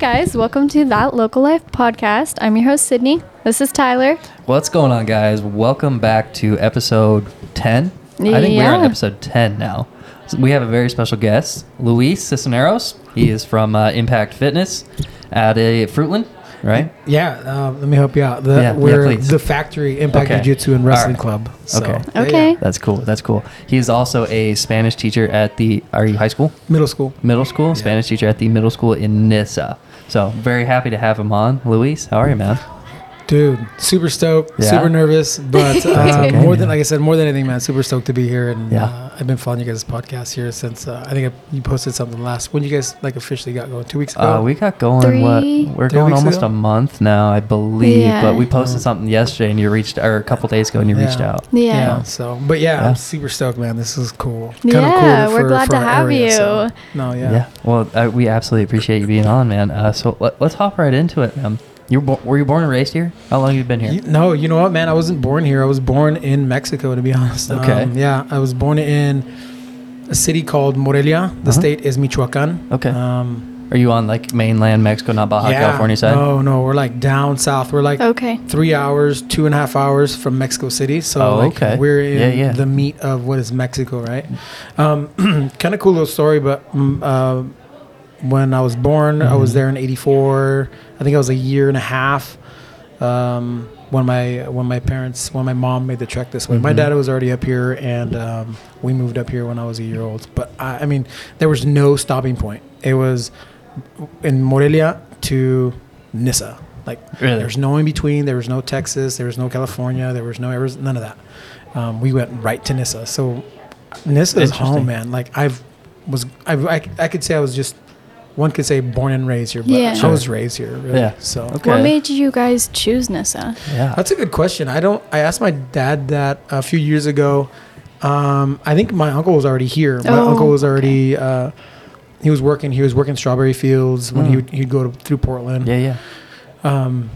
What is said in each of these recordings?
Hi, guys. Welcome to That Local Life podcast. I'm your host, Sydney. This is Tyler. What's going on, guys? Welcome back to episode 10. I think we're on Yeah. episode 10 now. So we have a very special guest, Luis Cisneros. He is from uh, Impact Fitness at a Fruitland, right? Yeah, uh, let me help you out. The, Yeah, yeah, we're please. the Factory Impact Okay. Jiu-Jitsu and Wrestling right. Club. So, Okay. yeah, Okay. yeah. That's cool. That's cool. He is also a Spanish teacher at the, are you high school? Middle school. Middle school? Spanish teacher at the middle school in Nyssa. So very happy to have him on. Luis, how are you, man? Dude, super stoked, Yeah? super nervous, but uh, okay, more than like I said, more than anything, man, super stoked to be here. And Yeah. uh, I've been following you guys' podcast here since uh, I think I, you posted something last. When you guys like officially got going? Two weeks ago. Uh, we got going. Three- what? We're Three going almost ago? a month now, I believe. Yeah. But we posted something yesterday, and you reached, or a couple days ago, and you reached Yeah. out. Yeah. So, but yeah, Yeah. I'm super stoked, man. This is cool. Yeah, we're glad for to have area, you. so- No, Yeah. yeah. Well, uh, we absolutely appreciate you being on, man. Uh, so let, let's hop right into it. Um, you were, bo- were you born and raised here? How long have you been here? You- no, you know what, man? I wasn't born here. I was born in Mexico, to be honest. Okay. Um, yeah, I was born in a city called Morelia. The Uh-huh. state is Michoacan. Okay. Um, Are you on like mainland Mexico, not Baja yeah. California side? No, no, we're like down south. We're like Okay. three hours, two and a half hours from Mexico City. So Oh, like, okay. we're in Yeah, yeah. the meat of what is Mexico, right? Um, kind of cool little story, but mm, uh, when I was born, I was there in '84. I think I was a year and a half. Um, when my when my parents when my mom made the trek this way, my Mhm. dad was already up here, and um, we moved up here when I was a year old. But I, I mean, there was no stopping point. It was in Morelia to Nyssa. Like Really? there's no in between. There was no Texas. There was no California. There was no Arizona. None of that. Um, we went right to Nyssa. So Nyssa is home, man. Like I've was I, I I could say I was just one could say born and raised here, but Yeah. I was raised here. Really. Yeah. So Okay. What made you guys choose Nyssa? yeah. that's a good question. I don't. I asked my dad that a few years ago. Um, I think my uncle was already here. My Oh, uncle was already. Uh, he was working. He was working strawberry fields when he Mm. would, he'd go to, through Portland. yeah, yeah. Um,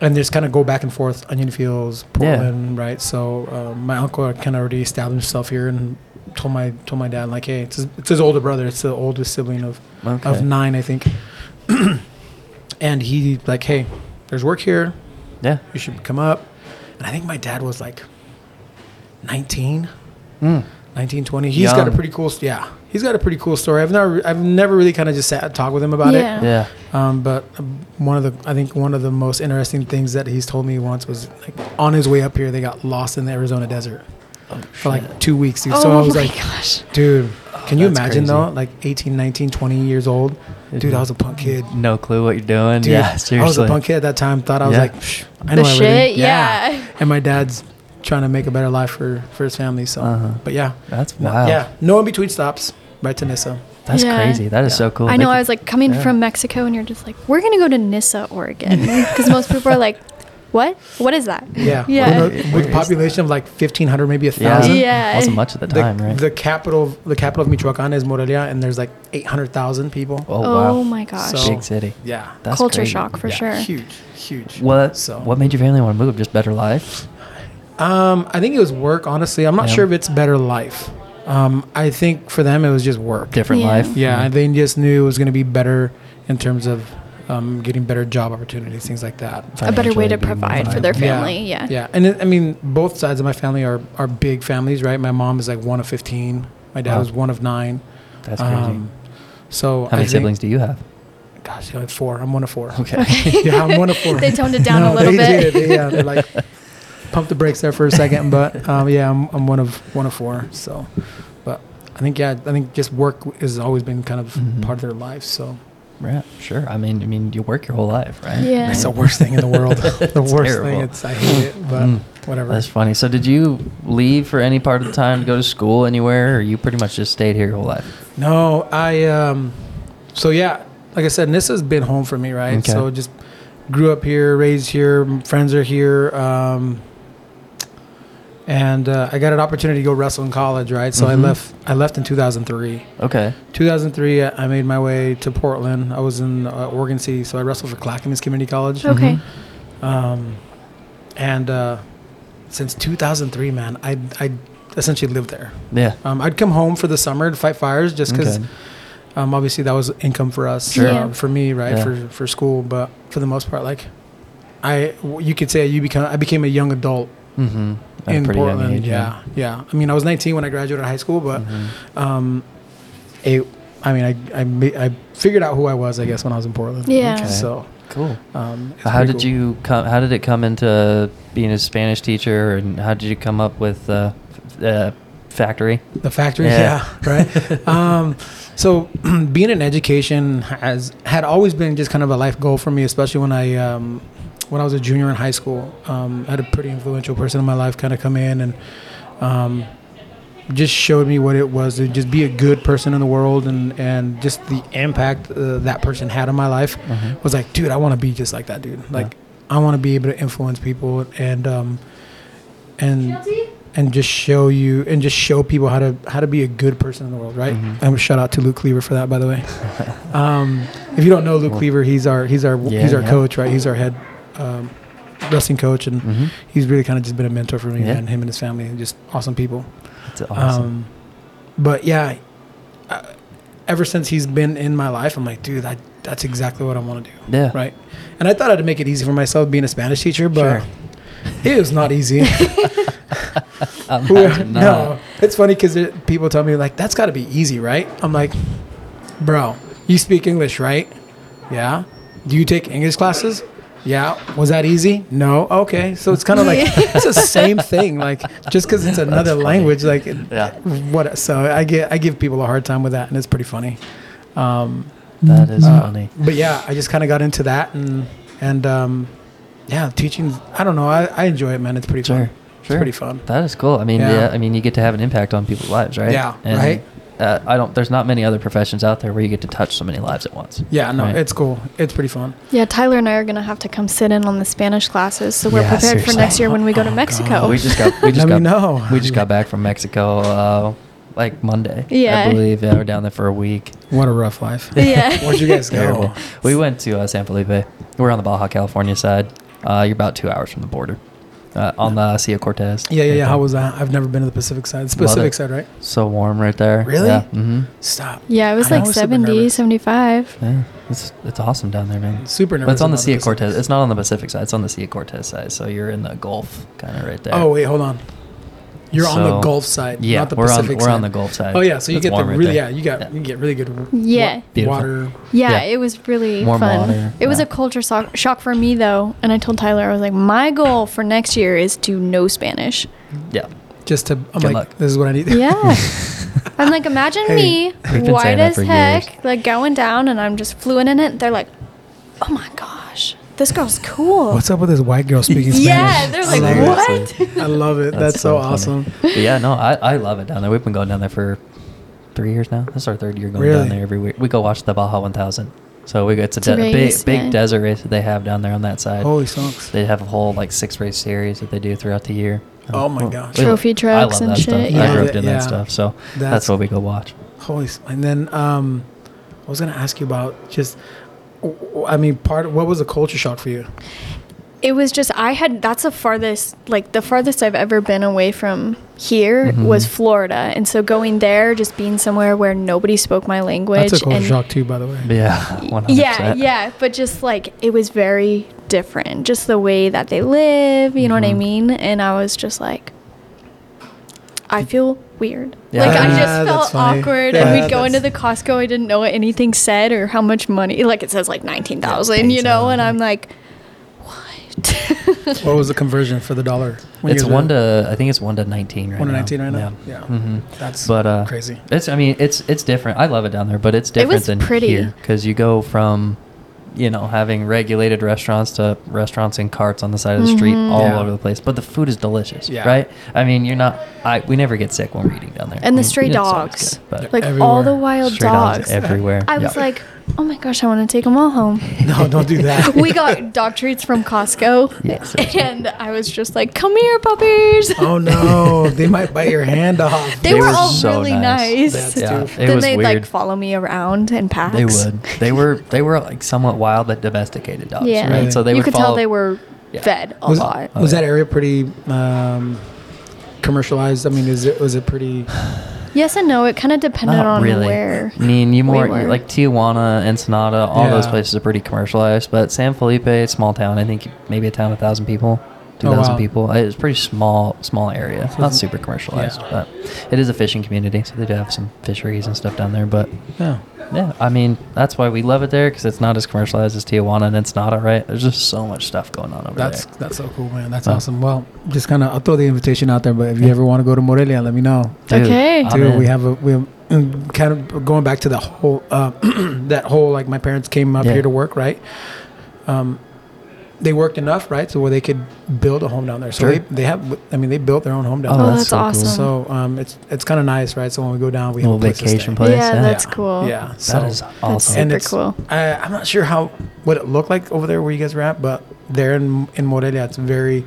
and just kind of go back and forth, Onion Fields, Yeah. Portland, right? So um, my uncle kind of already established himself here and told my told my dad like, hey, it's his, it's his older brother. It's the oldest sibling of Okay. of nine, I think. and he like, hey, there's work here. yeah. You should come up. And I think my dad was like 19, Mm. 19, 20. He's got a pretty cool, yeah. He's got a pretty cool story. I've never, I've never really kind of just sat and talked with him about Yeah. it. Yeah. Um, but one of the, I think one of the most interesting things that he's told me once was like on his way up here, they got lost in the Arizona desert Oh, for like two weeks. Dude. oh so I was my like, gosh. dude, can you imagine crazy. though? Like 18, 19, 20 years old. Dude, I was a punk kid. No clue what you're doing. Dude, yeah, seriously. I was a punk kid at that time. Thought I was Yeah. like, Psh, I The know everything. shit? Yeah. And my dad's trying to make a better life for, for his family. So, Uh-huh. but yeah. That's No- wild. Yeah. No in between stops. Right to Nyssa. That's Yeah. crazy. That is Yeah. so cool. I know. could- I was like coming yeah. from Mexico, and you're just like, we're gonna go to Nyssa, Oregon, because most people are like, what? What is that? Yeah. Yeah. With, a- with a population of like 1,500, maybe a yeah. thousand. Yeah. Wasn't much at the The, time, right? the capital, the capital of Michoacan is Morelia, and there's like 800,000 people. oh, Oh, wow. my gosh. So- Big city. Yeah. That's Culture crazy. shock for Yeah, sure. Huge, huge. What So- What made your family want to move? Just better life? Um, I think it was work. Honestly, I'm not Yeah. sure if it's better life. Um, I think for them it was just work. Different Yeah. life? Yeah, they just knew it was going to be better in terms of um, getting better job opportunities, things like that. A better way to provide for their viable. Yeah. family. Yeah. Yeah, and it, I mean, both sides of my family are are big families, right? My mom is like one of 15. My dad Wow. was one of nine. That's crazy. Um, so How many I think- siblings do you have? Gosh, you I have four. I'm one of four. Okay. yeah, I'm one of four. They toned it down a little they bit. Did. They, yeah, they're like pump the brakes there for a second, but um, yeah, I'm, I'm one of one of four. So, but I think yeah, I think just work has always been kind of Mhm. part of their life. So Yeah, sure. I mean, I mean, you work your whole life, right? Yeah. it's the worst thing in the world. the It's worst terrible. thing. It's I hate it, but Mm. whatever. That's funny. So, did you leave for any part of the time to go to school anywhere, or you pretty much just stayed here your whole life? No, I um so yeah, like I said, Nyssa's been home for me, right? Okay. So just grew up here, raised here, friends are here. Um and uh, I got an opportunity to go wrestle in college, right? So Mhm. I left. I left in 2003. Okay. 2003, I I made my way to Portland. I was in uh, Oregon City, so I wrestled for Clackamas Community College. Okay. Um, and uh, since 2003, man, I I essentially lived there. Yeah. Um, I'd come home for the summer to fight fires just because Okay. Um, obviously, that was income for us, Sure. uh, Yeah. for me, right, Yeah. for for school. But for the most part, like, I you could say you become I became a young adult Mm-hmm. At a in pretty young Portland. age, yeah, yeah. I mean, I was 19 when I graduated high school, but Mhm. um, it. I mean, I I I figured out who I was, I guess, when I was in Portland. Yeah. Okay. So, Cool. um, How did cool. you come? How did it come into being a Spanish teacher, and how did you come up with uh, uh, factory? The factory, Yeah. yeah, right. um, so being in education has had always been just kind of a life goal for me, especially when I um, when I was a junior in high school. Um, I had a pretty influential person in my life kind of come in and um, just showed me what it was to just be a good person in the world, and and just the impact uh, that person had on my life Mhm. was like, dude, I want to be just like that dude. Like, I want to be able to influence people and um, and and just show you and just show people how to how to be a good person in the world, right? Mhm. And shout out to Luke Cleaver for that, by the way. um, if you don't know Luke Well, Cleaver, he's our he's our Yeah, he's our yeah. coach, right? He's our head um, wrestling coach, and Mhm. he's really kind of just been a mentor for me Yeah. and him and his family, and just awesome people. That's awesome. Um, but yeah, uh, ever since he's been in my life, I'm like, dude, that, that's exactly what I want to do. yeah. Right. And I thought I'd make it easy for myself being a Spanish teacher, but Sure. it was not easy. No, it's funny because people tell me, like, that's got to be easy, right? I'm like, bro, you speak English, right? Yeah. Do you take English classes? Yeah. Was that easy? No. Okay. So it's kind of like, it's the same thing. Like, just because it's another language, like, it- Yeah. what? So I get, I give people a hard time with that, and it's pretty funny. Um, That is uh, funny. But yeah, I just kind of got into that, and and um, yeah, teaching. I don't know. I, I enjoy it, man. It's pretty Sure. fun. Sure. It's pretty fun. That is cool. I mean, Yeah. yeah. I mean, you get to have an impact on people's lives, right? Yeah, right. Uh, I don't. There's not many other professions out there where you get to touch so many lives at once. Yeah, no, Right. it's cool. It's pretty fun. Yeah, Tyler and I are gonna have to come sit in on the Spanish classes, so we're Yeah, prepared for next year when we go to Oh, Mexico. God. We just got. We just Let me got. know. We just got back from Mexico, uh, like Monday. Yeah. I believe. Yeah, we're down there for a week. What a rough life. yeah. Where'd you guys go? Terrible. We went to uh, San Felipe. We're on the Baja California side. Uh, you're about two hours from the border, uh, on the Sea of Cortez. Yeah, yeah, right yeah. How was that? I've never been to the Pacific side. It's Pacific it. side, right? So warm right there. Really? Yeah. Mm-hmm. Stop. Yeah, it was I like was 70, 75. Yeah. It's it's awesome down there, man. Super nervous. But it's on the about Sea of Cortez. It's not on the Pacific side. It's on the Sea of Cortez side. So you're in the Gulf, kind of right there. Oh wait, hold on. You're on the Gulf side, yeah. not the we're Pacific on side. we're on the Gulf side. Oh yeah, so you It's get the really there. yeah, you got Yeah. you get really good Yeah. Beautiful. water. Yeah, Yeah. it was really Warm fun. water, It was yeah. a culture so- shock for me though, and I told Tyler I was like, my goal for next year is to know Spanish. Yeah. Just to I'm Good like, luck. this is what I need. Yeah. I'm like, imagine Hey, me, white as heck, years. like going down, and I'm just fluent in it. They're like, oh my gosh, this girl's cool. What's up with this white girl speaking Spanish? yeah, they're like, I what? I love it. That's, That's so, so awesome. But yeah, no, I, I love it down there. We've been going down there for three years now. That's our third year going Really? down there every week. We go watch the Baja 1000. So we go, it's a, It's a de- big race, big yeah. desert race that they have down there on that side. Holy smokes. They have a whole like six race series that they do throughout the year. Oh my well, gosh. we Trophy trucks and shit, Stuff. yeah. I grew Love up it, doing yeah. that stuff, so that's, That's- what we go watch. Holy, s- and then um, I was gonna ask you about just. W- w- I mean, part. What was a culture shock for you? It was just I had that's the farthest like the farthest I've ever been away from here Mhm. was Florida, and so going there, just being somewhere where nobody spoke my language. That's a culture and shock too, by the way. Yeah, one hundred yeah, percent. yeah, but just like it was very different, just the way that they live. You know what I Mhm. mean? And I was just like, I feel weird. Yeah. Like I just that's felt funny. awkward, Yeah, and we'd go into the Costco. I didn't know what anything said or how much money. Like it says like nineteen thousand, you know, and I'm like, what? What was the conversion for the dollar? when It's one were- to I think it's one to nineteen right one to now. nineteen right now. Yeah. Yeah, hmm that's But uh, crazy. It's I mean it's it's different. I love it down there, but it's It different was than pretty. here because you go from you know having regulated restaurants to restaurants in carts on the side of the street Mhm. all Yeah. over the place. But the food is delicious, Yeah. right? I mean you're not I we never get sick when we're eating down there. And the I mean, stray dogs. good, but like Everywhere. all the wild stray dogs. everywhere. I was Yeah. like, oh my gosh, I want to take them all home. No, don't do that. we got dog treats from Costco, Yeah, and I was just like, "Come here, puppies." oh no, they might bite your hand off. They, They were, were all so really nice. nice. That's yeah, too- it then was they'd weird. like follow me around in packs. They would. They were. They were like somewhat wild but domesticated dogs. Yeah, Right. Really? So they you would could follow, tell they were Yeah. fed a was, lot. Oh, was yeah. that area pretty um, commercialized? I mean, is it was it pretty? Yes and no. It kind of depended Not on really. where. I mean, you more were. like Tijuana, Ensenada, all those places are pretty commercialized. But San Felipe, small town. I think maybe a town of thousand people, two Oh, thousand wow. people. Uh, it's a pretty small, small area. So Not super commercialized, yeah. but it is a fishing community, so they do have some fisheries and stuff down there. But Yeah. Yeah, I mean, that's why we love it there because it's not as commercialized as Tijuana and Ensenada, right? There's just so much stuff going on over That's there. that's so cool, man. That's Huh. awesome. Well, just kind of I'll throw the invitation out there, but if you ever want to go to Morelia, let me know. Dude, Okay. I'm Too, in. we have a we have, mm, kind of going back to the whole uh, that whole like my parents came up Yeah. here to work, right? Um, they worked enough, right, so where they could build a home down there. So Sure. they, they have, I mean, they built their own home down Oh, there. Oh, that's that's, so cool. awesome. So um, it's it's kind of nice, right? So when we go down, we Little have a place to vacation stay. place. yeah, yeah. that's cool. Yeah, so That is awesome. And super it's- cool. I, I'm not sure how what it looked like over there where you guys were at, but there in in Morelia, it's very.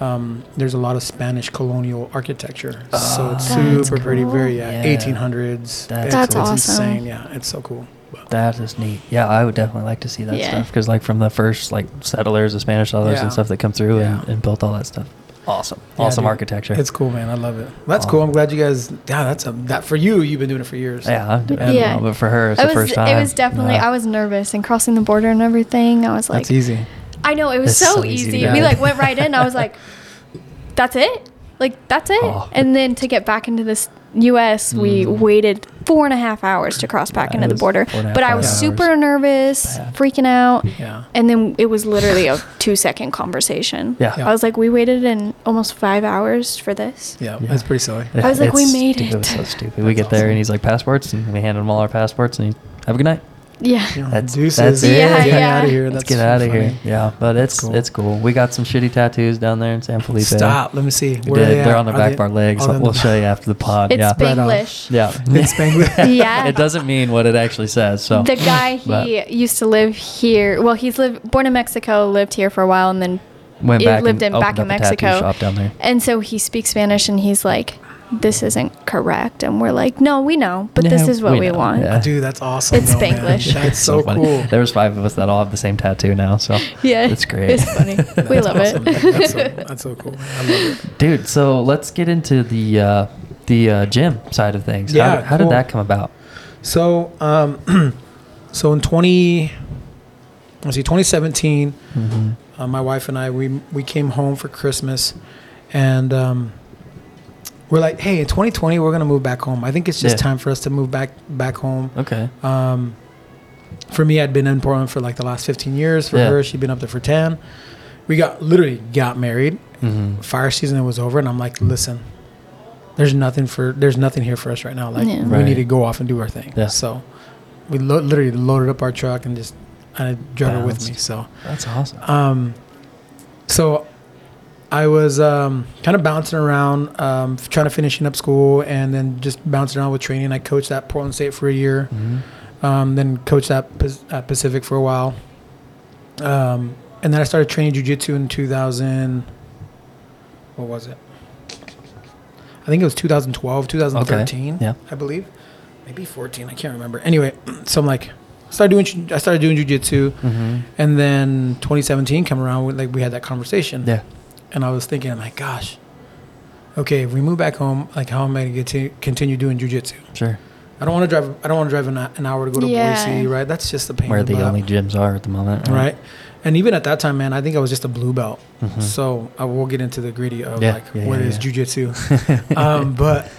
Um, there's a lot of Spanish colonial architecture, Oh, so it's That's super pretty, very yeah, Yeah. 1800s. That's That's it's awesome. insane. Yeah, it's so cool. But That is neat. Yeah, I would definitely like to see that Yeah. stuff because, like, from the first like settlers, the Spanish settlers Yeah. and stuff that come through and, Yeah. and built all that stuff. Awesome, Yeah, awesome dude. architecture. it's cool, man. I love it. That's cool. I'm glad you guys. Yeah, that's a that for you. You've been doing it for years. yeah, I'm doing it Yeah. now, but for her, it's I the was, first time. It was definitely. Yeah. I was nervous and crossing the border and everything. I was like, that's easy. I know it was It's so, so easy easy. to we like went right in. I was like, that's it. Like that's it. Oh. And then to get back into this U.S., we Mm. waited four and a half hours to cross back Yeah, into the border. four and a half But I was hours. super nervous, Bad. freaking out. Yeah. And then it was literally a two second conversation. Yeah. Yeah. I was like, we waited in almost five hours for this. Yeah, Yeah. that's pretty silly. I was like, we It's- made dude, it. was so stupid. we That's get there awesome. and he's like passports, and we hand him all our passports, and he have a good night. Yeah. You know, That's- deuces. that's it. Yeah, Get yeah. out of here. Let's That's get out of funny. here. Yeah, but it's cool. it's cool. We got some shitty tattoos down there in San Felipe. Stop. Let me see. Where are they They're at? on the Are back they- of our legs. oh, they're we'll show you after the pod. It's yeah. Right. Spanglish. yeah. In Spanglish. Yeah. it doesn't mean what it actually says. So The guy he But- used to live here. Well, he's lived born in Mexico, lived here for a while, and then went he back lived and in back in up a tattoo Mexico. shop down there. And so he speaks Spanish, and he's like, "This isn't correct," and we're like, "No, we know, but this is what we we, want." yeah. Dude, that's awesome. It's though, man. Spanglish. That's so, funny. cool. There was five of us that all have the same tattoo now. So Yeah, it's great. It's funny. we love awesome, it. That's so, that's so cool. I love it. Dude, so let's get into the uh, the uh, gym side of things. Yeah, how, how cool. did that come about? So, um, so in 20, let's see, 2017, Mm-hmm. uh, my wife and I, we, we came home for Christmas and, um, we're like, hey, in 2020, we're going to move back home. I think it's just Yeah. time for us to move back, back home. Okay. Um, for me, I'd been in Portland for like the last 15 years. For Yeah. her, she'd been up there for 10. We got literally got married. Mm-hmm. Fire season was over, and I'm like, listen, there's nothing for there's nothing here for us right now. Like Yeah. we need to go off and do our thing. Yeah. So we lo- literally loaded up our truck and just I drove her with me. So That's awesome. um, so I was um, kind of bouncing around, um, trying to finishing up school, and then just bouncing around with training. I coached at Portland State for a year, Mm-hmm. um, then coached at, at Pacific for a while, um, and then I started training jujitsu in 2000. What was it? I think it was 2012, 2013. Okay. Yeah. I believe, maybe 14. I can't remember. Anyway, so I'm like, started doing. I started doing jujitsu. Mm-hmm. And then 2017 come around, like we had that conversation. Yeah. And I was thinking, like, gosh, okay, if we move back home, like, how am I going to continue doing jujitsu? Sure. I don't want to drive. I don't want to drive an, an hour to go to Yeah. Boise, right? That's just the pain. Where in the only gyms are at the moment. right? And even at that time, man, I think I was just a blue belt. Mhm. So I will get into the gritty of Yeah, like yeah, what yeah, is yeah. jujitsu. um, but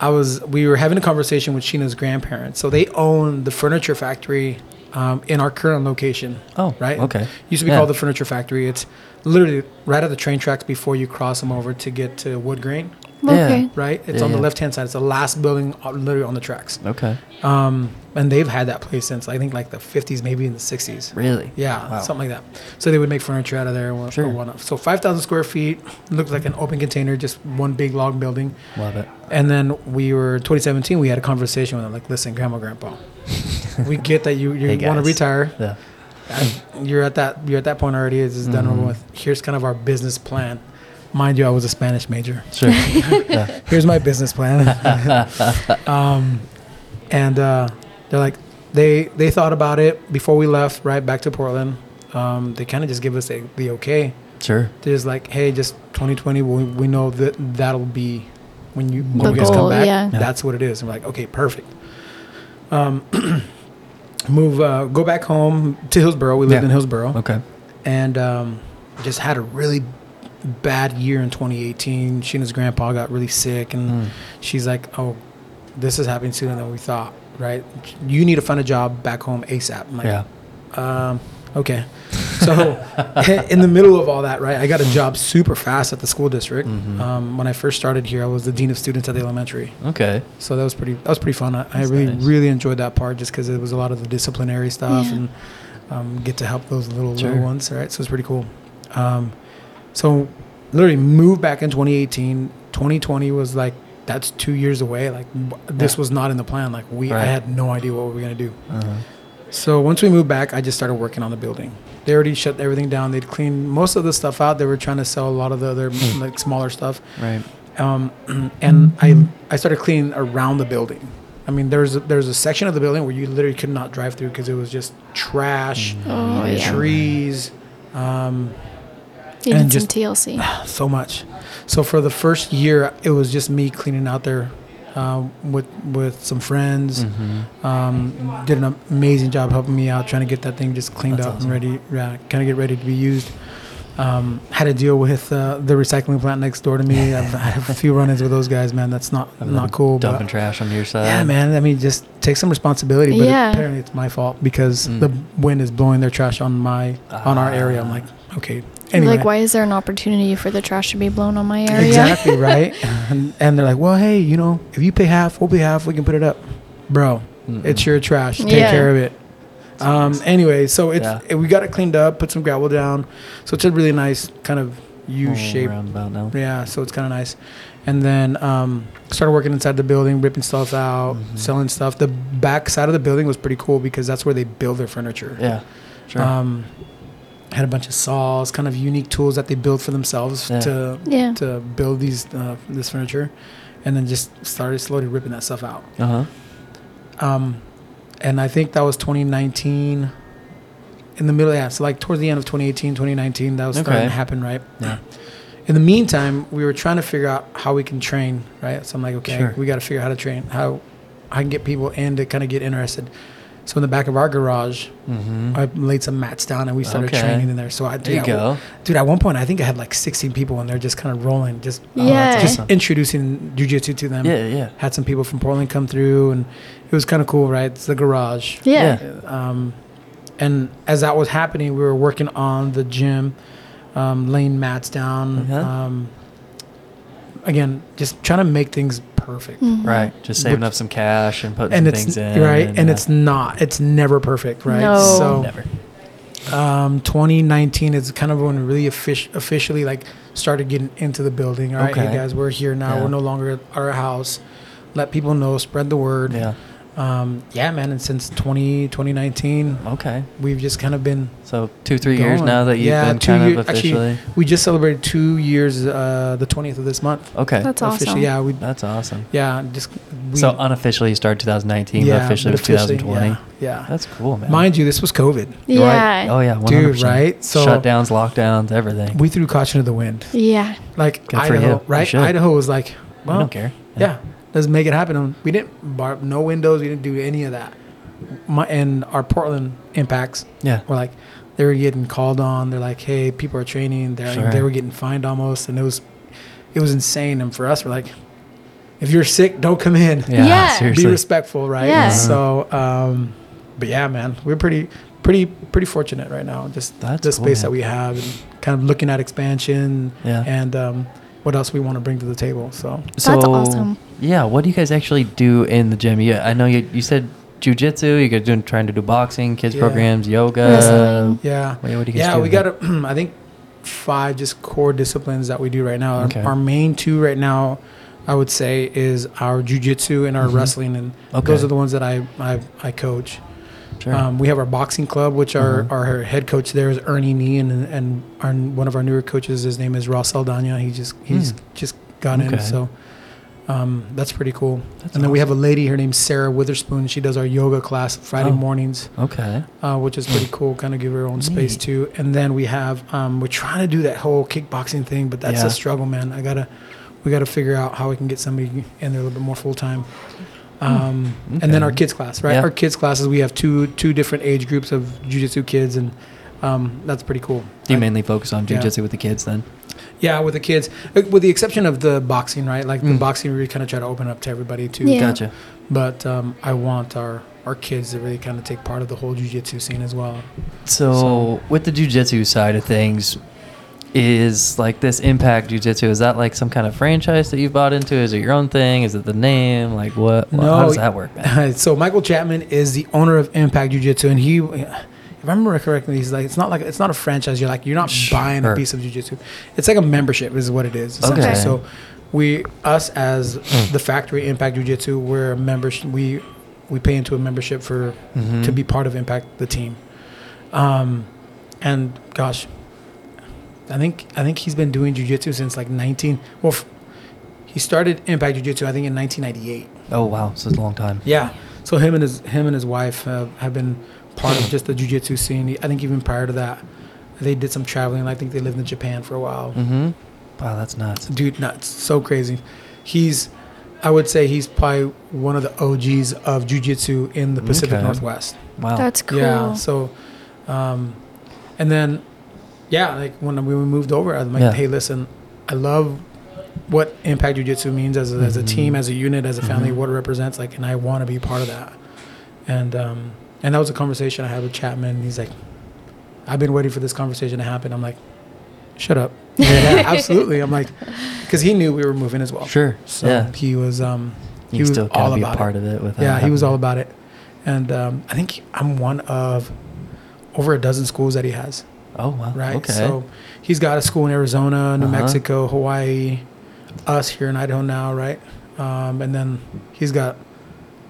I was we were having a conversation with Sheena's grandparents. So they own the furniture factory um, in our current location. Oh, Right? Okay. Used to be Yeah. called the Furniture Factory. It's literally right at the train tracks before you cross them over to get to Wood Grain, Okay. right? It's Yeah, on the yeah. left hand side. It's the last building literally on the tracks. Okay. Um, and they've had that place since I think like the 50s, maybe in the 60s. Really? Yeah, Wow. something like that. So they would make furniture out of there or, Sure. or whatnot. So 5,000 square feet, looked like an open container, just one big log building. Love it. And then we were 2017. We had a conversation with them, like, listen, Grandma, Grandpa, we get that you you Hey, want to retire. Yeah. and you're at that you're at that point already. It's just done over with. Here's kind of our business plan. Mind you, I was a Spanish major. Sure. yeah. Here's my business plan. um, and uh, they're like, they they thought about it before we left. Right back to Portland. Um, they kind of just give us a, the okay. Sure. They're just like, hey, just 2020. We, we know that that'll be when you The you guys goal, come back, yeah. Yeah. that's what it is. I'm like, okay, perfect. Um, move, uh, go back home to Hillsboro. We lived Yeah. in Hillsboro, Okay. and um, just had a really bad year in 2018. Sheena's grandpa got really sick, and Mm. she's like, "Oh, this is happening sooner than we thought. Right? You need to find a job back home ASAP." Like, Yeah. um, okay. So, in the middle of all that, right, I got a job super fast at the school district. Mhm. Um, when I first started here, I was the dean of students at the elementary. Okay. So that was pretty. That was pretty fun. I, I really, nice. really enjoyed that part just because it was a lot of the disciplinary stuff Yeah. and um, get to help those little Sure. little ones. Right. So it's pretty cool. Um, so literally moved back in 2018. 2020 was like that's two years away. Like this Yeah. was not in the plan. Like we, I had no idea what we were gonna do. Uh-huh. So once we moved back, I just started working on the building. They already shut everything down. They'd cleaned most of the stuff out. They were trying to sell a lot of the other Hmm. like smaller stuff. Right. Um, and I I started cleaning around the building. I mean, there's a, there's a section of the building where you literally could not drive through because it was just trash, Oh, yeah. trees, um, And need some just- TLC. so much. So for the first year, it was just me cleaning out there um, with with some friends. Mm-hmm. Um, did an amazing job helping me out, trying to get that thing just cleaned That's up awesome. and ready, yeah, kind of get ready to be used. Um, had to deal with uh, the recycling plant next door to me. I've, I have a few run-ins with those guys, man. That's not not cool. But Dumping trash on your side. yeah, man. I mean, just take some responsibility. But Yeah. apparently, it's my fault because Mm. the wind is blowing their trash on my on our area. I'm Ah. like, okay. Anyway, Like, why is there an opportunity for the trash to be blown on my area? Exactly right. and, and they're like, well, hey, you know, if you pay half, we'll pay half. We can put it up, bro. Mm-mm. It's your trash. Take Yeah. care of it. Um. Anyway, so it's Yeah. it- we got it cleaned up, put some gravel down, so it's a really nice kind of U shape. roundabout now. Yeah, so it's kind of nice. And then um, started working inside the building, ripping stuff out, Mhm. selling stuff. The back side of the building was pretty cool because that's where they build their furniture. Yeah. Sure. Um, had a bunch of saws, kind of unique tools that they built for themselves Yeah. to Yeah. to build these uh, this furniture, and then just started slowly ripping that stuff out. uh huh. Um, and I think that was 2019. In the middle, yeah, so like towards the end of 2018, 2019, that was starting to happen, right? Yeah. In the meantime, we were trying to figure out how we can train, right? So I'm like, okay, Sure. we got to figure out how to train, how I can get people in to kind of get interested. So in the back of our garage, Mm-hmm. I laid some mats down and we started Okay. training in there. So I, there you dude, go. dude, at one point, I think I had like 16 people in there just kind of rolling, just Yeah. just awesome. introducing jujitsu to them. Yeah, yeah. Had some people from Portland come through, and it was kind of cool, right? It's the garage. Yeah. Um, and as that was happening, we were working on the gym, um, laying mats down. Uh-huh. Um, again, just trying to make things perfect. Mhm. Right. Just saving Which- up some cash and putting And some things in. right, and uh, it's not. It's never perfect, right? No. So never. um, 2019 is kind of when we really offic- officially like started getting into the building. All right, Okay. hey guys, we're here now. Yeah. We're no longer at our house. Let people know. Spread the word. Yeah. Um, yeah, man. And since 20, 2019, Okay. we've just kind of been. So two, three years now that you've Yeah, been two kind year- of actually, officially. We just celebrated two years, uh, the 20th of this month. okay. That's Officially, awesome. yeah. We That's awesome. yeah just. We, so unofficially you started 2019, yeah, but officially it but was officially, 2020. Yeah. yeah. That's cool, man. Mind you, this was COVID. Yeah. Right. Oh yeah, 100%. Dude, right? So- shutdowns, lockdowns, everything. We threw caution to the wind. Yeah. Like Good Idaho, you. You right? should. Idaho was like, we well, don't care. yeah, let's make it happen. We didn't bar no windows. We didn't do any of that. My and our Portland impacts Yeah. were like they were getting called on. They're like, hey, people are training. They're Sure. they were getting fined almost, and it was it was insane. And for us, we're like, if you're sick, don't come in. Yeah. Yeah. Seriously. Be respectful, right? Yeah. So, um, but yeah, man, we're pretty pretty pretty fortunate right now. Just That's the cool, space man. that we have, and kind of looking at expansion Yeah. and um, what else we want to bring to the table. So. So, That's awesome. Yeah, what do you guys actually do in the gym? You, I know you, you said jujitsu. You guys doing trying to do boxing, kids Yeah. programs, yoga. Wrestling. Yeah. What, what do you guys Yeah, do? we got, a, I think, five just core disciplines that we do right now. Our- Okay. Our, main two right now, I would say, is our jujitsu and our Mhm. wrestling, and Okay. those are the ones that I I, I coach. Sure. Um, we have our boxing club, which our, Mhm. our head coach there is Ernie Nee, and and our, one of our newer coaches, his name is Ross Saldana. He just he's Hmm. just got in, so um, that's pretty cool. That's and then we have a lady, her name's Sarah Witherspoon. She does our yoga class Friday Oh. mornings okay. uh, which is pretty cool. Kind of give her own space too. And then we have um, we're trying to do that whole kickboxing thing, but that's Yeah. a struggle, man. I gotta we got to figure out how we can get somebody in there a little bit more full time. Um, And then our kids class, right? Yeah. Our kids classes, we have two two different age groups of jujitsu kids, and um, that's pretty cool. Do you I- mainly focus on Yeah. jujitsu with the kids then? Yeah, with the kids, uh, with the exception of the boxing, right? Like the Mm. boxing, we kind of try to open up to everybody too. Yeah. Gotcha. But um, I want our our kids to really kind of take part of the whole jujitsu scene as well. So, So- with the jujitsu side of things, is like this Impact Jujitsu? Is that like some kind of franchise that you've bought into? Is it your own thing? Is it the name? Like what? what- how does that work? Man? so Michael Chapman is the owner of Impact Jiu Jitsu, and he, if I remember correctly, he's like, it's not like it's not a franchise. You're like, you're not buying a piece of Jiu Jitsu. It's like a membership, is what it is. Okay. So, we, us as the factory Impact Jiu Jitsu, we're a membership. We we pay into a membership for Mhm. to be part of Impact the team. Um, and gosh, I think I think he's been doing Jiu Jitsu since like 19. Well, f- he started Impact Jiu Jitsu I think in 1998. Oh wow, so it's a long time. Yeah. So him and his him and his wife uh, have been part of just the jujitsu scene. I think even prior to that, they did some traveling. I think they lived in Japan for a while. Mm-hmm. Wow, that's nuts. Dude, nuts, so crazy. He's, I would say he's probably one of the OGs of jujitsu in the Pacific Okay. Northwest. Wow. That's cool. Yeah. So, um, and then, yeah, like when we moved over, I'm like, Yeah. hey, listen, I love what Impact Jiu Jitsu means as a, as a Mhm. team, as a unit, as a family, Mhm. what it represents, like, and I want to be part of that. And um, and that was a conversation I had with Chapman. He's like, I've been waiting for this conversation to happen. I'm like, shut up. yeah, absolutely. I'm like, because he knew we were moving as well. Sure. So yeah. he was um, he You was still all gotta be a about it. part of it with. Yeah, he was all about it. And um, I think I'm one of over a dozen schools that he has, Oh wow. right? Okay. So he's got a school in Arizona, New Uh-huh. Mexico, Hawaii, us here in Idaho now, right? Um, and then he's got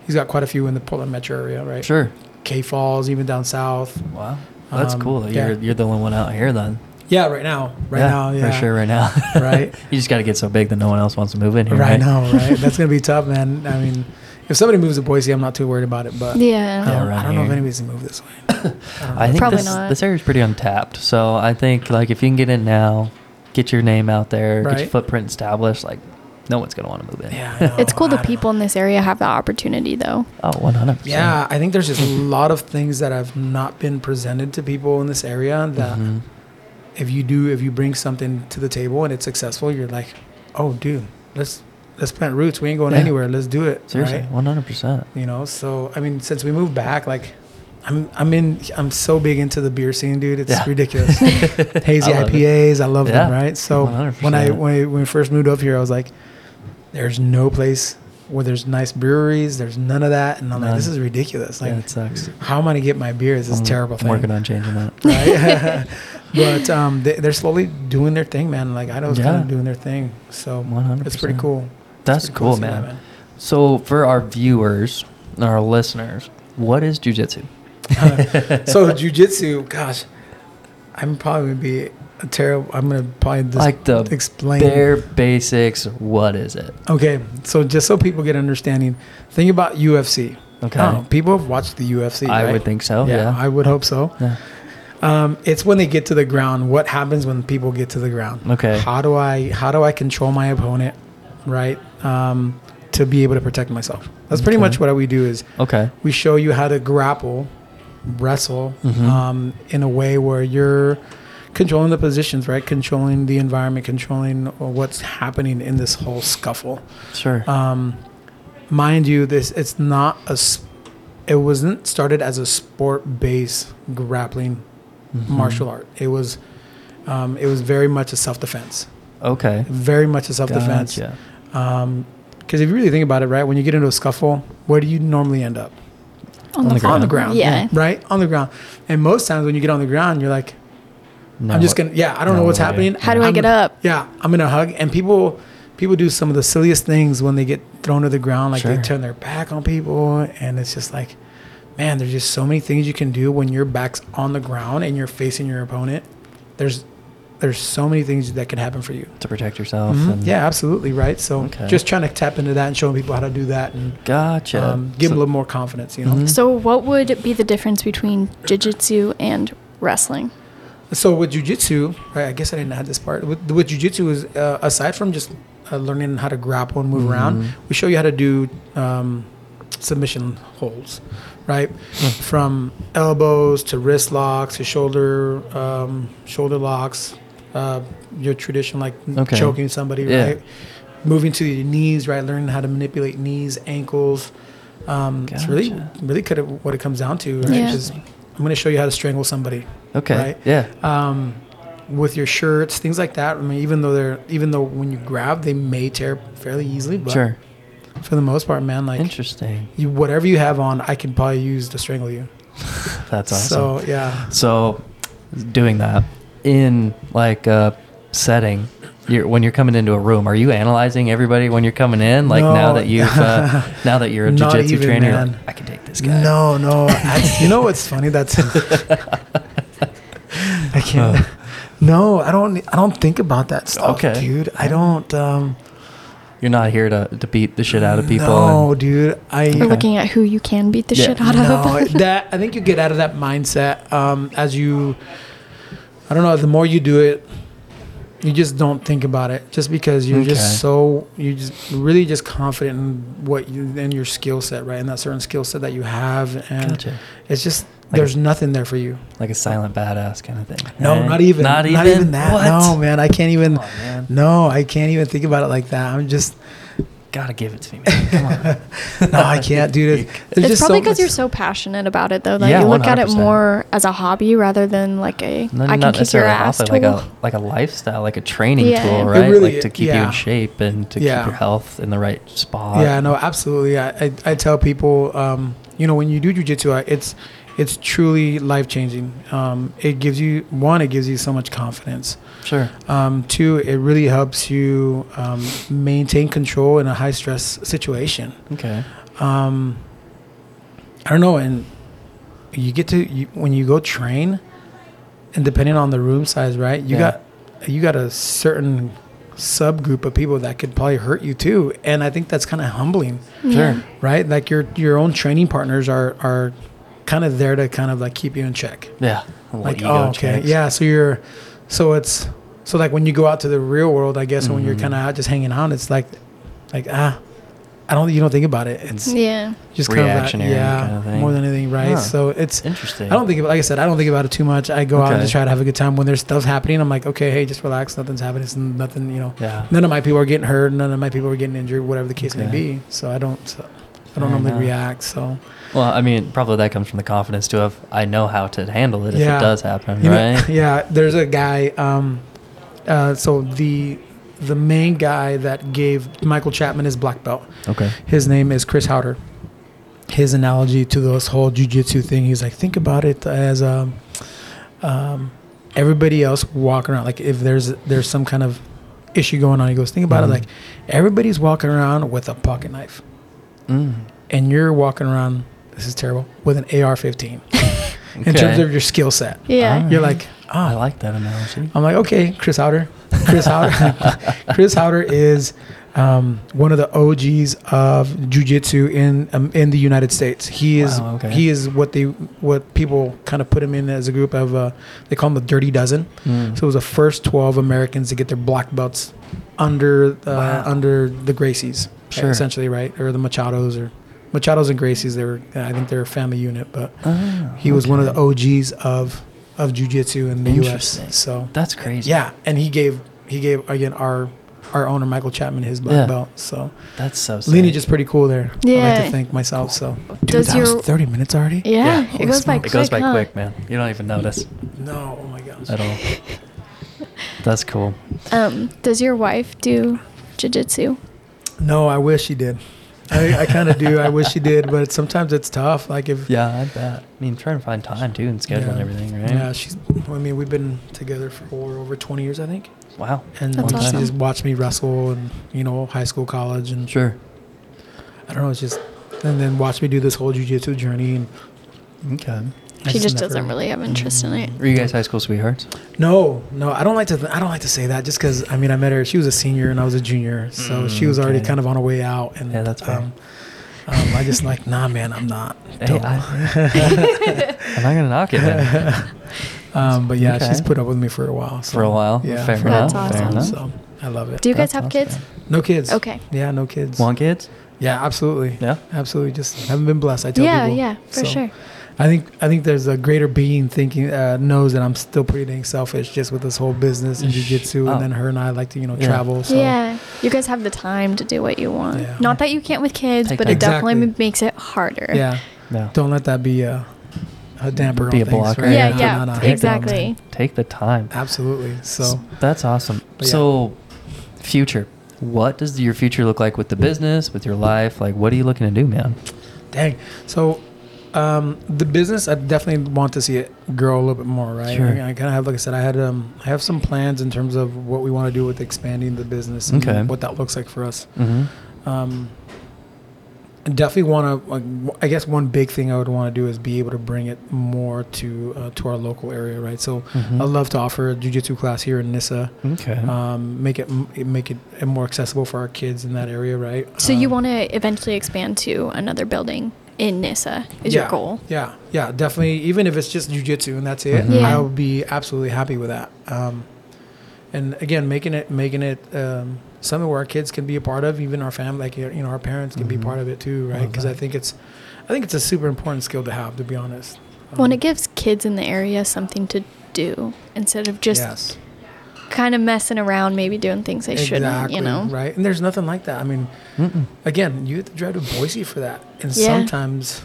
he's got quite a few in the Portland metro area, right? sure. K Falls, even down south. Wow. That's Um, cool. yeah. You're you're the only one out here then. Yeah, right now, right now, yeah, For sure, right now. Right. you just got to get so big that no one else wants to move in here. right Right, now, right? That's gonna be tough, man. I mean, if somebody moves to Boise, I'm not too worried about it, but Yeah. I don't, Yeah, I don't know if anybody's gonna move this way. I. I think Probably this not. this area's pretty untapped. So I think like if you can get in now, get your name out there, get your footprint established, like no one's gonna want to move in. yeah, It's cool I the know. people in this area have the opportunity though. Oh, 100. Yeah, I think there's just a lot of things that have not been presented to people in this area that Mhm. if you do, if you bring something to the table and it's successful, you're like, oh, dude, let's let's plant roots. We ain't going Yeah. anywhere. Let's do it. Seriously, right? 100. percent You know. So I mean, since we moved back, like. I'm I'm in I'm so big into the beer scene, dude. It's Yeah. ridiculous. Hazy I love it. IPAs, I love them, right? So 100%. when I when, I when we first moved up here, I was like, "There's no place where there's nice breweries. There's none of that." And I'm like, "This is ridiculous. Like, yeah, it sucks. how am I gonna get my beers? This I'm terrible thing." working on changing that. right? but um, they, they're slowly doing their thing, man. Like Idaho's kind Yeah. of doing their thing, so 100. it's pretty cool. That's pretty cool, see man. that, So for our viewers, and our listeners, what is jujitsu? so jujitsu, gosh, I'm probably gonna be a terrible. I'm gonna probably just Like the explain. bare basics. What is it? Okay, so just so people get understanding, think about UFC. Okay. I people have watched the UFC. I right? would think so. Yeah. I would hope so. Yeah. Um, it's when they get to the ground. What happens when people get to the ground? Okay. How do I how do I control my opponent, right? Um, to be able to protect myself. That's pretty Okay. much what we do. Is Okay. we show you how to grapple, wrestle, Mhm. um, in a way where you're controlling the positions, right? Controlling the environment, controlling what's happening in this whole scuffle. Sure. Um, mind you, this it's not a. It wasn't started as a sport-based grappling Mhm. martial art. It was, um, it was very much a self-defense. Okay. Very much a self-defense. Gotcha. Because if you really think about it, right, when you get into a scuffle, where do you normally end up? On the On the ground. ground. Yeah. Right on the ground. And most times when you get on the ground, you're like, No, I'm just gonna. Yeah, I don't No know what's way. happening. How do I I'm- get up? Yeah, I'm gonna hug. And people, people do some of the silliest things when they get thrown to the ground. Like they turn their back on people, and it's just like, man, there's just so many things you can do when your back's on the ground and you're facing your opponent. There's, there's so many things that can happen for you. to protect yourself. Mhm. and- Yeah, absolutely, right. So Okay. just trying to tap into that and showing people how to do that and Gotcha. um, give them a little more confidence. You know. Mhm. So what would be the difference between jiu-jitsu and wrestling? So with jujitsu, right? I guess I didn't add this part. With, with jujitsu is uh, aside from just uh, learning how to grapple and move around. Mhm. We show you how to do um, submission holds, right? From elbows to wrist locks to shoulder um, shoulder locks. Uh, your tradition like Okay. choking somebody, Yeah. right? Moving to your knees, right? Learning how to manipulate knees, ankles. Um, It's really, really kind of what it comes down to, right? Yeah. Just- I'm going to show you how to strangle somebody Okay. Right. Yeah. um, with your shirts, things like that. I mean, even though they're, even though when you grab, they may tear fairly easily, but Sure. for the most part, man, like Interesting. you, whatever you have on, I can probably use to strangle you. That's awesome. So yeah, So, doing that in like a setting, you're, when you're coming into a room, are you analyzing everybody when you're coming in? Like now that you've uh, now that you're a even, trainer, like. I can take this guy. no, no. I, you know what's funny? That's I can't. Oh. No, I don't. I don't think about that stuff, Okay. dude. I don't. Um, you're not here to, to beat the shit out of people. No, and- dude. I You're looking at who you can beat the Yeah. shit out no, of. that I think you get out of that mindset um, as you. I don't know. The more you do it, you just don't think about it. Just because you're Okay. just so you just really just confident in what you in your skill set, right? And that certain skill set that you have, and Gotcha. it's just Like there's nothing there for you. Like a silent badass kind of thing. No, right? not even. Not even. even that. What? No, man. I can't even. On, man. No, I can't even think about it like that. I'm just. Gotta give it to me, man. Come on. No, I can't, dude. There's It's just probably so because you're so passionate about it, though, that Yeah, you look at it more as a hobby rather than like a No, I can kick your ass tool. like a like a lifestyle, like a training Yeah. tool, right? really- like to keep you in shape and to Yeah. keep your health in the right spot. Yeah, no, absolutely. I, I, I tell people, um, you know, when you do jujitsu, it's it's truly life changing. Um, it gives you one, it gives you so much confidence. Sure. Um, two, it really helps you um, maintain control in a high stress situation. Okay. Um, I don't know, and you get to you, when you go train, and depending on the room size, right? You Yeah. got you got a certain subgroup of people that could probably hurt you too, and I think that's kind of humbling Yeah. Sure. right? Like your your own training partners are are kind of there to kind of like keep you in check. Yeah. Like oh okay, checks. yeah. So you're so it's so like when you go out to the real world, I guess, when you're Mhm. kind of out just hanging out, it's like like ah, I don't you don't think about it. It's Yeah. just kind of that, Reactionary yeah, kind of thing. more than anything, right? Huh. So it's. Interesting. I don't think, of, like I said, I don't think about it too much. I go out and just try to have a good time. When there's stuff happening, I'm like, okay, hey, just relax. Nothing's happening. It's nothing, you know. Yeah. None of my people are getting hurt. None of my people are getting injured. Whatever the case may be. So I don't. So I don't Fair normally enough. react. So Well, I mean, probably that comes from the confidence too of I know how to handle it if Yeah. it does happen, You know, right? yeah, there's a guy. Um, uh, so the the main guy that gave Michael Chapman his black belt, Okay. his name is Chris Haueter. His analogy to this whole jujitsu thing, he's like, think about it as um, um, everybody else walking around. Like if there's there's some kind of issue going on, he goes, think about Mhm. it like everybody's walking around with a pocket knife, Mm. and you're walking around. This is terrible with an AR-15 in terms of your skill set. Yeah. Ah. You're like, oh, I like that analogy. I'm like, okay, Chris Haueter. Chris Haueter. Chris Haueter is um, one of the OGs of jujitsu in um, in the United States. He is Wow, okay. he is what they what people kind of put him in as a group of. Uh, they call him the Dirty Dozen. Mm. So it was the first 12 Americans to get their black belts under uh, Wow. under the Gracies, Sure. essentially, right, or the Machados or. Machados and Gracies, they were, I think they're a family unit, but Ah, he was one of the. OGs of of jujitsu in the U.S. So That's crazy. yeah, and he gave he gave again our our owner Michael Chapman his black Yeah. belt. So That's so sick. lineage is pretty cool there. I like Yeah. to thank myself. So Does Dude, that was your- thirty minutes already? Yeah. holy it goes by quick. It goes by huh? quick, man. You don't even notice No, oh my gosh. at all. That's cool. Um, does your wife do jujitsu? No, I wish he did. I, I kind of do. I wish he did, but sometimes it's tough. Like if Yeah, I bet. I mean, trying to find time too and schedule and everything, right? yeah, she's. I mean, we've been together for over twenty years, I think, Wow. and That's she awesome. just watched me wrestle and you know high school, college, and Sure. I don't know. It's just and then watch me do this whole jujitsu journey. And Okay. I She just never- doesn't really have interest in it. Were you guys high school sweethearts? No, no, I don't like to. I don't like to say that just because I mean I met her. She was a senior and I was a junior, so Mm, she was already okay. kind of on her way out. And Yeah, that's fair. um, um, I just like nah, man, I'm not. Hey, I, I'm not gonna knock it. Um, but yeah, Okay. she's put up with me for a while. So, For a while. Yeah, Fair for enough. a That's Fair awesome. enough. So I love it. Do you guys That's have kids? No kids. Okay. Yeah, no kids. Want kids? Yeah, absolutely. Yeah. Absolutely. Just haven't been blessed. I tell Yeah, people. yeah, for So, sure. I think I think there's a greater being thinking uh, knows that I'm still pretty dang selfish just with this whole business and jujitsu, Oh. and then her and I like to you know Yeah. travel. So yeah, you guys have the time to do what you want. Yeah. Not that you can't with kids, Take but that. it definitely Exactly. makes it harder. yeah. No. Don't let that be a, a damper Be on a things, blocker. right? Yeah, Yeah, yeah, No, no, no, exactly. Take the time. Absolutely. So that's awesome. Yeah. So, future. What does your future look like with the business, with your life? Like, what are you looking to do, man? dang. So um, the business, I definitely want to see it grow a little bit more, right? Sure. I, kind of have, like I said, I had um, I have some plans in terms of what we want to do with expanding the business and Okay. what that looks like for us. Mm-hmm. Um, I definitely want to. Like, w- I guess one big thing I would want to do is be able to bring it more to uh, to our local area, right? So Mhm. I'd love to offer a jujitsu class here in Nyssa. Okay. Um, make it make it more accessible for our kids in that area, right? So you Um, want to eventually expand to another building in Nyssa is your goal. Yeah, yeah, definitely. Even if it's just jujitsu and that's it, Mhm. Yeah. I would be absolutely happy with that. Um, and again, making it making it um, something where our kids can be a part of, even our family, like you know, our parents can be Mhm. part of it too, right? Because I think it's, I think it's a super important skill to have, to be honest. Well, and Um, it gives kids in the area something to do instead of just yes, kind of messing around, maybe doing things they shouldn't, you know? right? And there's nothing like that. I mean, Mm-mm. again, you have to drive to Boise for that, and Yeah. sometimes,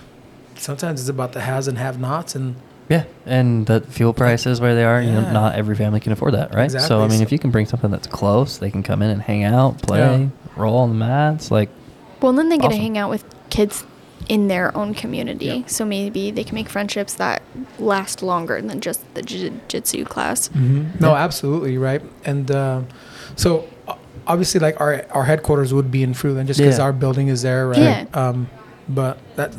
sometimes it's about the has and have-nots, and Yeah, and the fuel prices where they are, you know, not every family can afford that, right? Exactly. So I mean, so- if you can bring something that's close, they can come in and hang out, play, Yeah. roll on the mats, like Well, and then they get to hang out with kids in their own community. Yeah. So maybe they can make friendships that last longer than just the jiu-jitsu class. No, Yeah. absolutely right. And um so obviously, like our our headquarters would be in Fruitland, just because Yeah. our building is there, right? Yeah. Um, but that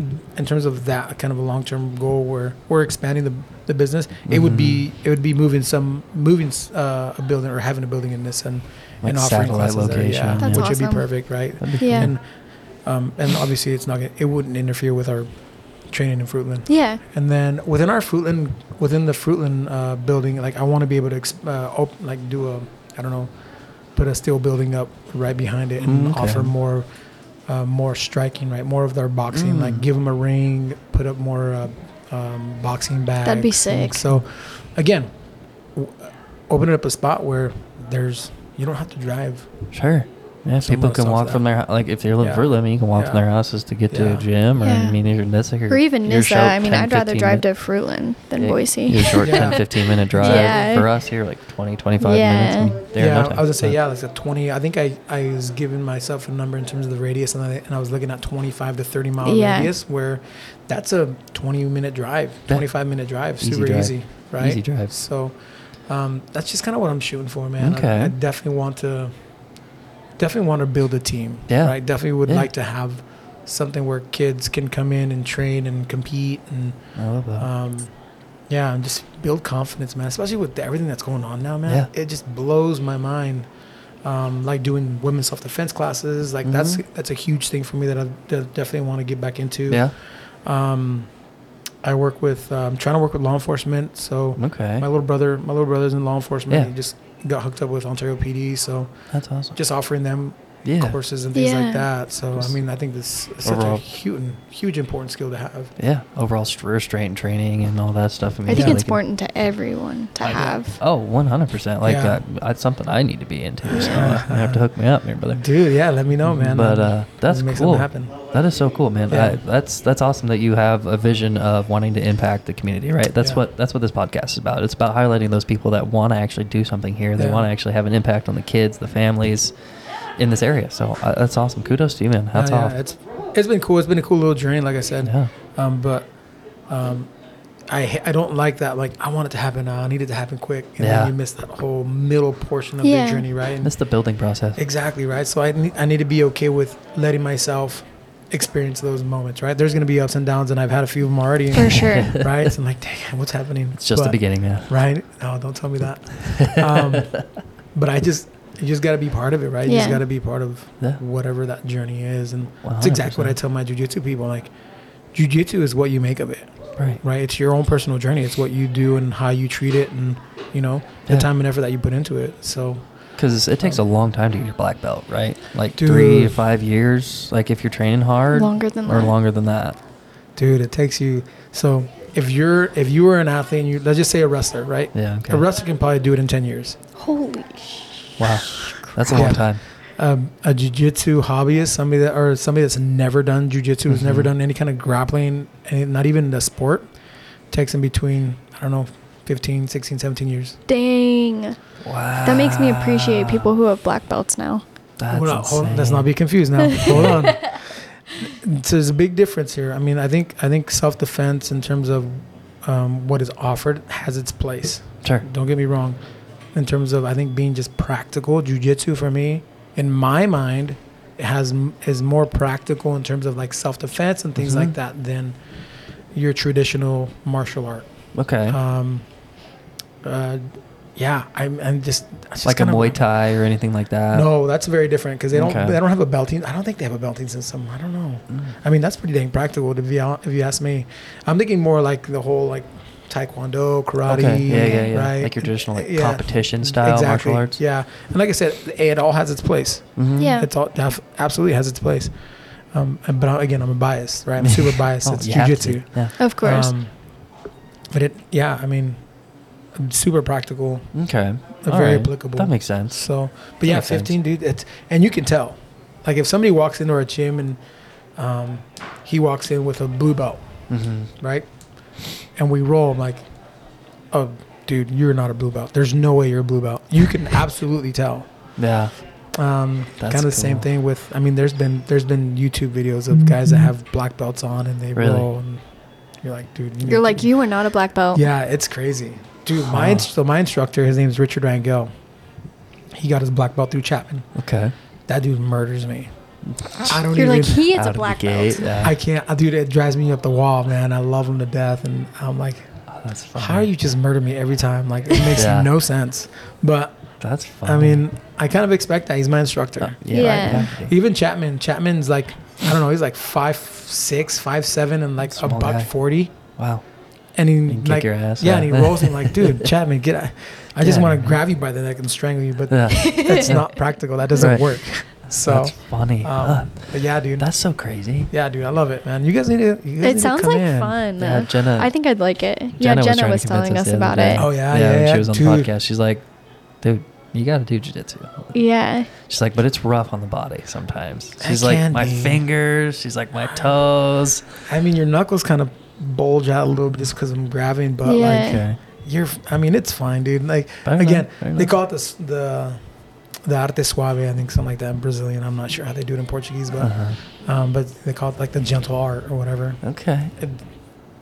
in terms of that kind of a long term goal, where we're expanding the the business, it would be Mm-hmm. it would be moving some moving uh, a building or having a building in this and Like and offering satellite classes there, location, yeah, That's which would be perfect, right? be Yeah. And um, and obviously, it's not gonna, it wouldn't interfere with our training in Fruitland. Yeah. And then within our Fruitland, within the Fruitland uh, building, like I want to be able to exp- uh, op- like do a, I don't know, put a steel building up right behind it and Mm, okay. offer more, uh, more striking, right, more of their boxing. Like Mm. give them a ring, put up more uh, um, boxing bags. That'd be sick. So, again, w- open up a spot where there's you don't have to drive. Sure. Yeah, Some people can stuff walk that- from their hou- like if they live Yeah. in Fruitland, I mean, you can walk from their houses to get to a gym, or Yeah. I mean, you're Nyssa, Or even you're Nyssa. I mean, 10, I'd rather drive minute- to Fruitland than Yeah, Boise. You're short Yeah. 10, 15 minute drive Yeah. for us here, like 20, 25 Yeah. minutes. I mean, there yeah, no I was gonna say yeah, like a twenty. I think I, I was giving myself a number in terms of the radius, and I, and I was looking at twenty five to thirty mile Yeah. radius, where that's a twenty minute drive, twenty five minute drive, Easy super drive. easy, right? Easy drive. So um, that's just kind of what I'm shooting for, man. Okay. I, I definitely want to, definitely want to build a team. Yeah. right. Definitely would Yeah. like to have something where kids can come in and train and compete and I love that. um, yeah, and just build confidence, man. Especially with everything that's going on now, man. Yeah. It just blows my mind. Um, like doing women's self defense classes, like that's Mhm. that's a huge thing for me that I de- definitely want to get back into. yeah. Um, I work with, uh, I'm trying to work with law enforcement. So Okay. my little brother, my little brother's in law enforcement. Yeah. He just got hooked up with Ontario PD. So That's awesome. just offering them Yeah. courses and things Yeah. like that. So I mean, I think this is such overall- a huge, huge important skill to have. Yeah. Overall st- restraint training and all that stuff. I, mean, I think yeah, it's they can- important to everyone to Like that. have. Oh, 100%. Like Yeah. that. That's something I need to be into. So you have to hook me up here, brother. Dude, yeah, let me know, man. But uh, that's make cool. happen. That is so cool, man. Yeah. I, that's that's awesome that you have a vision of wanting to impact the community, right? That's Yeah. what that's what this podcast is about. It's about highlighting those people that want to actually do something here. They Yeah. want to actually have an impact on the kids, the families in this area. So uh, that's awesome. Kudos to you, man. That's Yeah, yeah, off. It's it's been cool. It's been a cool little journey, like I said. yeah. Um, but um, I I don't like that. Like I want it to happen now. I need it to happen quick, and Yeah. then you miss that whole middle portion of Yeah. the journey, right? And That's the building process. exactly right. So I need, I need to be okay with letting myself experience those moments, right? There's gonna be ups and downs, and I've had a few of them already. For sure. right? So I'm like, dang, what's happening? It's just the beginning, man. right? No, don't tell me that. Um, but I just, you just got to be part of it, right? You just got to be part of Yeah. whatever that journey is, and it's exactly what I tell my jujitsu people. Like, jujitsu is what you make of it, Right. right? It's your own personal journey. It's what you do and how you treat it, and you know the time and effort that you put into it. So Because it takes a um, long time to get your black belt, right? Like Dude. three to five years. Like if you're training hard, Longer than or that. longer than that. dude. It takes you. So if you're if you were an athlete, and you let's just say a wrestler, right? Yeah. Okay. A wrestler can probably do it in ten years. Holy sh- Wow, that's a Yeah. long time. Um, a jiu-jitsu hobbyist, somebody that or somebody that's never done jiu-jitsu, who's never Mhm. done any kind of grappling, and not even the sport, takes in between I don't know, 15, 16, 17 years. Dang. Wow. That makes me appreciate people who have black belts now. That's hold on, hold on, let's not be confused now. hold on. So there's a big difference here. I mean, I think I think self-defense in terms of um, what is offered has its place. Sure. Don't get me wrong. In terms of I think being just practical, jujitsu for me, in my mind, has is more practical in terms of like self-defense and things Mhm. like that than your traditional martial art. Okay. Um, uh, yeah, I'm, I'm just, just like a of- Muay Thai or anything like that. No, that's very different because they don't Okay. they don't have a belting. I don't think they have a belting system. I don't know. Mm. I mean, that's pretty dang practical to be if you ask me. I'm thinking more like the whole like taekwondo, karate, Okay. Yeah, yeah, yeah. right? Like your traditional like Yeah. competition style exactly. martial arts. Yeah, and like I said, it all has its place. Mhm. Yeah. It's all def- absolutely has its place. Um, and- but I- again, I'm a biased, right? I'm super biased. Oh, it's you have to. jujitsu. Yeah. Of course. Um, but it, yeah, I mean, super practical, Okay. All very right. applicable. That makes sense. So, but That yeah, makes sense. 15, dude. It's and you can tell, like if somebody walks into our gym and um, he walks in with a blue belt, hmm right, and we roll, I'm like, oh, dude, you're not a blue belt. There's no way you're a blue belt. You can absolutely tell. Yeah. Um, kind of the same thing with. I mean, there's been there's been YouTube videos of guys that have black belts on and they Really? roll, and you're like, dude, you You're like, to- you are not a black belt. Yeah, it's crazy, dude. My Huh. ins- so my instructor, his name is Richard Rangel. He got his black belt through Chapman. Okay. That dude murders me. I don't You're even. like, he is a black gate, belt. Yeah. I can't. uh, Dude, it drives me up the wall, man. I love him to death, and I'm like, that's funny. how are you just murder me every time? Like, it makes Yeah. no sense. But That's funny. I mean, I kind of expect that. He's my instructor. Uh, yeah. Yeah. right, yeah. Even Chapman. Chapman's like, I don't know. He's like five six, five seven, and like a buck guy. forty. Wow. And he, You can kick like, your ass. yeah, and he rolls him like, dude, Chapman, get. out. I just Yeah. want to grab you by the neck and strangle you, but Yeah. that's not practical. That doesn't Right. work. So, that's funny. Um, but yeah, dude. That's so crazy. Yeah, dude, I love it, man. You guys need to. You guys need It to sounds come like in. fun. Yeah, Jenna. I think I'd like it. Jenna yeah, was Jenna trying was telling us us about it. Oh yeah, yeah, yeah, when yeah. she was on dude. the podcast, she's like, dude, you got to do jujitsu. Yeah. She's like, but it's rough on the body sometimes. It She's like, can my be. fingers. She's like, my toes. I mean, your knuckles kind of bulge out a little bit just because I'm grabbing, but Yeah. like Okay. you're. I mean, it's fine, dude. Like Fair again, enough, fair they enough. call it the the the arte suave. I think something like that in Brazilian. I'm not sure how they do it in Portuguese, but Uh-huh. um, but they call it like the gentle art or whatever. Okay. It-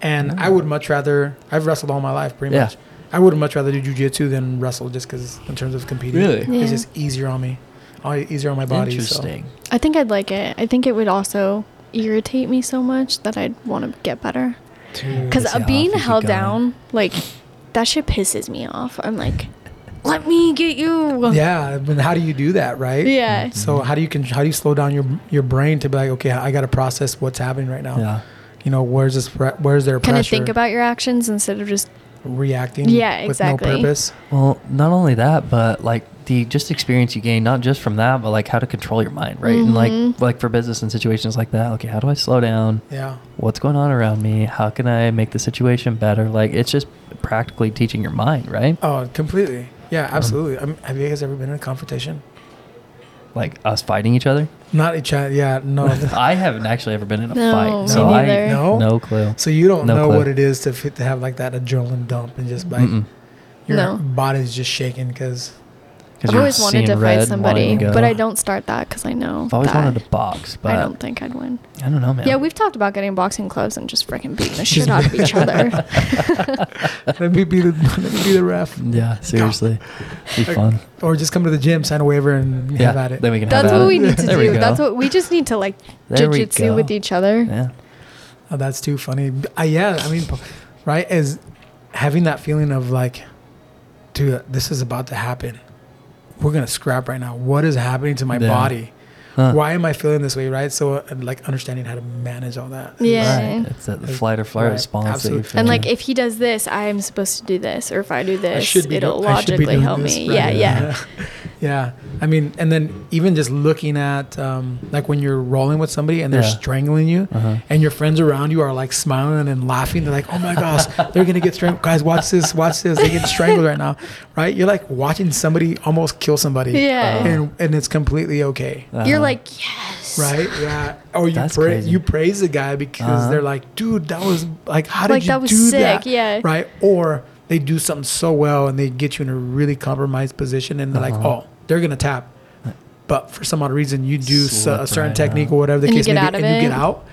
and Mm. I would much rather. I've wrestled all my life, pretty Yeah. much. I would much rather do jujitsu than wrestle, just because in terms of competing, Really? Yeah. it's just easier on me, easier on my body. So. Interesting. I think I'd like it. I think it would also irritate me so much that I'd want to get better. Dude. Because Piss being held down, like, that shit pisses me off. I'm like, let me get you. Yeah, but how do you do that, right? Yeah. So how do you can how do you slow down your your brain to be like, okay, I got to process what's happening right now. Yeah. You know, where's this? Where's their Kind of pressure? think about your actions instead of just, reacting. Yeah, With no exactly. purpose. Well, not only that, but like the just experience you gain, not just from that, but like how to control your mind, right? And like Mhm. like for business and situations like that, okay, how do I slow down? Yeah. What's going on around me? How can I make the situation better? Like it's just practically teaching your mind, right? Oh, completely. Yeah, um, absolutely. I mean, have you guys ever been in a confrontation? Like us fighting each other. Not each other. Yeah, no. I haven't actually ever been in a No, fight, me so. I No? no clue. so you don't No know clue. what it is to fit, to have like that adrenaline dump and just like Mm-mm. your No. body's just shaking because 'Cause I've always wanted to fight somebody, wanting to go. but I don't start that because I know I've always that wanted to box, but I don't think I'd win. I don't know, man. Yeah, we've talked about getting boxing gloves and just freaking beating the shit out of each other. let me be the let me be the ref Yeah, seriously, be fun. or just come to the gym, sign a waiver, and Yeah, have at it. then we can That's at what it. we need to do. That's what we just need to like There we jujitsu with each other. Yeah. Oh, that's too funny. Uh, yeah, I mean, right? Is having that feeling of like, dude, this is about to happen. We're gonna scrap right now. What is happening to my Yeah. body? Huh. Why am I feeling this way? Right? So, uh, like, understanding how to manage all that. Yeah. Right. It's that Like, flight or flight right, response that absolutely. you feel. And like if he does this, I'm supposed to do this, or if I do this, should it'll do- I should be logically help this, me. right? Yeah, yeah. Yeah, I mean, and then even just looking at um, like when you're rolling with somebody and they're Yeah. strangling you, Uh-huh. and your friends around you are like smiling and laughing. They're like, "Oh my gosh, they're gonna get strangled!" Guys, watch this, watch this. They get strangled right now, right? You're like watching somebody almost kill somebody, Yeah. and and it's completely okay, You're Uh-huh. like, yes. right? Yeah. Or you That's pra- crazy. you praise the guy because Uh-huh. they're like, "Dude, that was like, how did Like, you that was do sick, that?" yeah. Right? Or they do something so well and they get you in a really compromised position, and they're like, Uh-huh. "Oh, they're gonna tap." But for some odd reason, you do s- Slip a certain right technique out. or whatever the And case may be, of and you get out.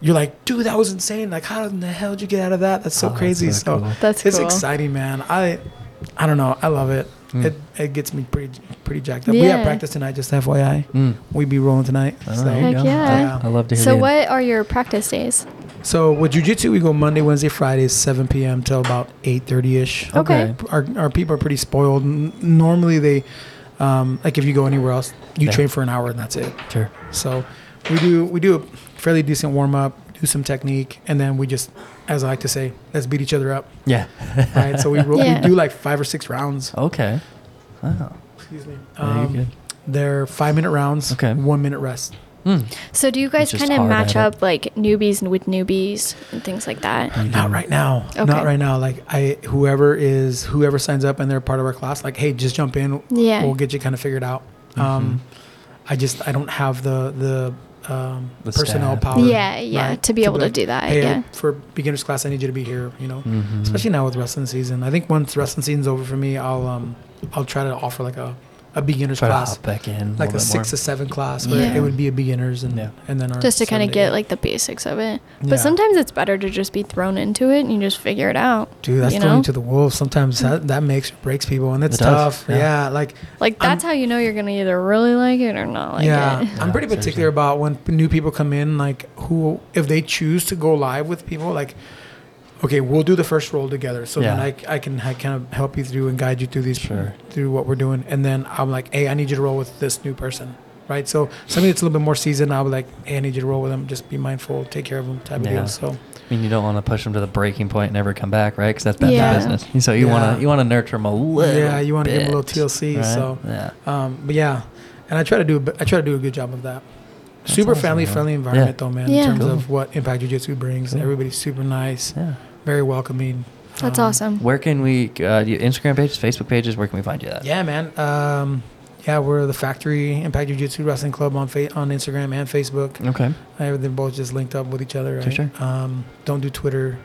You're like, dude, that was insane. Like, how in the hell did you get out of that? That's so Oh, crazy. so So, cool. That's it's cool. exciting, man. I, I don't know. I love it. Mm. It it gets me pretty pretty jacked up. We have practice tonight. Just FYI, Mm. we be rolling tonight. Oh, so. Heck go. yeah. I, I love to hear that. So the- what are your practice days? So with jujitsu, we go Monday, Wednesday, Fridays, 7 p.m. till about 8:30 ish. Okay. Our, our people are pretty spoiled. N- Normally, they um, like if you go anywhere else, you Yeah. train for an hour and that's it. Sure. So we do we do a fairly decent warm up, do some technique, and then we just, as I like to say, let's beat each other up. Yeah. Right. so we, ro- Yeah. we do like five or six rounds. Okay. Wow. Excuse me. Very Um, good. they're five minute rounds. Okay. One minute rest. Mm. So do you guys kind of match at it. up like newbies with newbies and things like that? Not right now. Okay. Not right now. Like I, whoever is whoever signs up and they're part of our class, like, hey, just jump in. Yeah. We'll get you kind of figured out. Um, I just I don't have the the um, The personnel staff. power. yeah, yeah, right, to be able to like, do that. Hey, yeah. for beginners class, I need you to be here. You know, Mhm. especially now with wrestling season. I think once wrestling season's over for me, I'll um I'll try to offer like a a beginner's Try class, back in. like a little bit six to seven class, where Yeah. it would be a beginners and Yeah. and then our Just to kind of get like the basics of it. Yeah. But sometimes it's better to just be thrown into it and you just figure it out. Dude, that's you throwing know? to the wolves. Sometimes that, that makes breaks people, and it's It tough. yeah. Yeah. like Like I'm- that's how you know you're gonna either really like it or not like yeah, it. I'm pretty particular seriously. about when new people come in, like who, if they choose to go live with people, like, okay, we'll do the first roll together, so then I, I can I kind of help you through and guide you through these, Sure. through what we're doing, and then I'm like, hey, I need you to roll with this new person, right? So somebody that's a little bit more seasoned, I'll be like, hey, I need you to roll with them, just be mindful, take care of them, type of deal. So I mean, you don't want to push them to the breaking point and never come back, right? Because that's bad Yeah. for business. And So you Yeah. want to you want to nurture them a little. yeah, you want to give them a little TLC, right? so. yeah, Um, but yeah, and I try to do I try to do a good job of that. That's super awesome, family man. friendly environment Yeah. though, man. Yeah. In terms Cool. of what Impact Jiu Jitsu brings, Cool. everybody's super nice, yeah. Very welcoming. That's Um, awesome. Where can we? Uh, do Instagram pages, Facebook pages. Where can we find you at? Yeah, man. Um, yeah, we're the Factory Impact Jiu Jitsu Wrestling Club on fa- on Instagram and Facebook. Okay. Uh, they're both just linked up with each other. Sure, Right? sure. Um, don't do Twitter.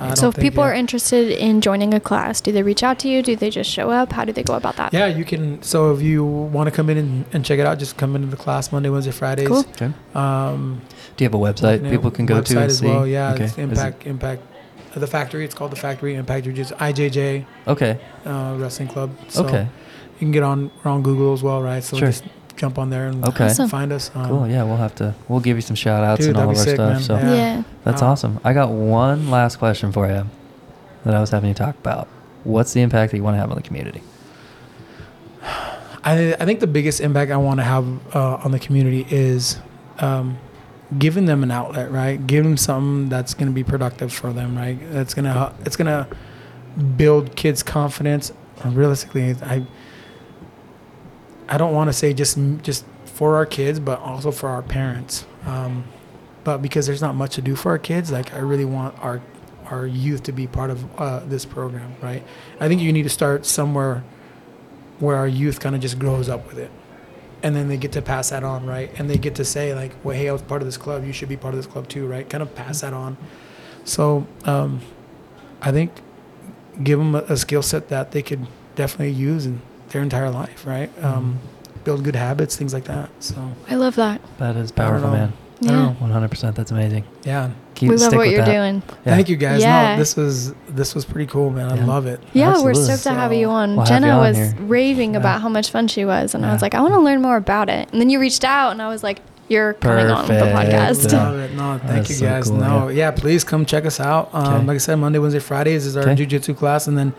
I So if people it- are interested in joining a class, do they reach out to you? Do they just show up? How do they go about that? Yeah, you can. So if you want to come in and, and check it out, just come into the class Monday, Wednesday, Fridays. Cool. Okay. Um, Do you have a website people can go to website and as see? well. Yeah, Okay. it's Is it- Impact Impact uh, the Factory. It's called the Factory Impact Jiu Jitsu IJJ Okay. uh, Wrestling Club. So Okay. you can get on we're on Google as well, right? So Sure. just jump on there and Okay. Awesome. find us. Um, Cool. Yeah, we'll have to. We'll give you some shout outs Dude, and all of our sick, stuff. man. So Yeah. that's Um, awesome. I got one last question for you that I was having you talk about. What's the impact that you want to have on the community? I I think the biggest impact I want to have uh, on the community is um, giving them an outlet, right? Give them something that's going to be productive for them, right? That's gonna it's gonna build kids' confidence. And realistically, I I don't want to say just just for our kids, but also for our parents. Um, but because there's not much to do for our kids, like I really want our our youth to be part of uh, this program, right? I think you need to start somewhere where our youth kind of just grows up with it, and then they get to pass that on, right? And they get to say like, "Well, hey, I was part of this club. You should be part of this club too, right?" Kind of pass that on. So um, I think give them a, a skill set that they could definitely use in their entire life, right? Um, build good habits, things like that. So I love that. That is I don't powerful, know. man. I Yeah. know. One hundred percent. That's amazing. yeah. Keep we love what you're that. doing. Yeah. Thank you guys. Yeah. No, this was this was pretty cool, man. I Yeah. love it. Yeah, Absolutely. we're stoked to have you on. We'll have you Jenna on was here. raving Yeah. about how much fun she was, and I was like, I want to learn more about it. And then you reached out, and I was like, You're coming on the podcast. Yeah. Love it. No, thank That's you so guys. cool, no, yeah. please come check us out. Um, Like I said, Monday, Wednesday, Fridays is our Okay. jiu-jitsu class, and then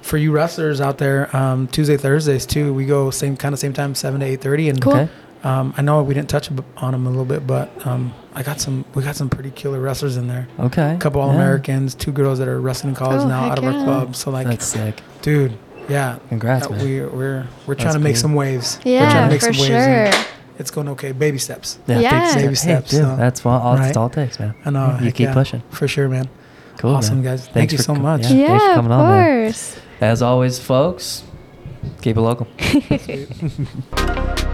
for you wrestlers out there, um, Tuesday, Thursdays too. We go same kind of same time, seven to eight thirty. And Cool. Okay. um, I know we didn't touch on them a little bit, but um, I got some. We got some pretty killer wrestlers in there. Okay. A couple Yeah. All Americans, two girls that are wrestling in college Oh, now out of our club. So like, That's sick. dude, yeah. Congrats, Uh, man. We're we're we're That's trying to make cool. some waves. we're Yeah, trying to make for some waves. sure. It's going okay. Baby steps. Yeah, Yeah. big Baby steps, Hey, dude, so- that's all, that's right? all it takes, man. I know. You keep yeah. pushing. for sure, man. Cool, awesome, man. guys. Thanks Thank you for so com- much. Yeah, thanks for Yeah, of coming on, course. As always, folks, keep it local. Sweet.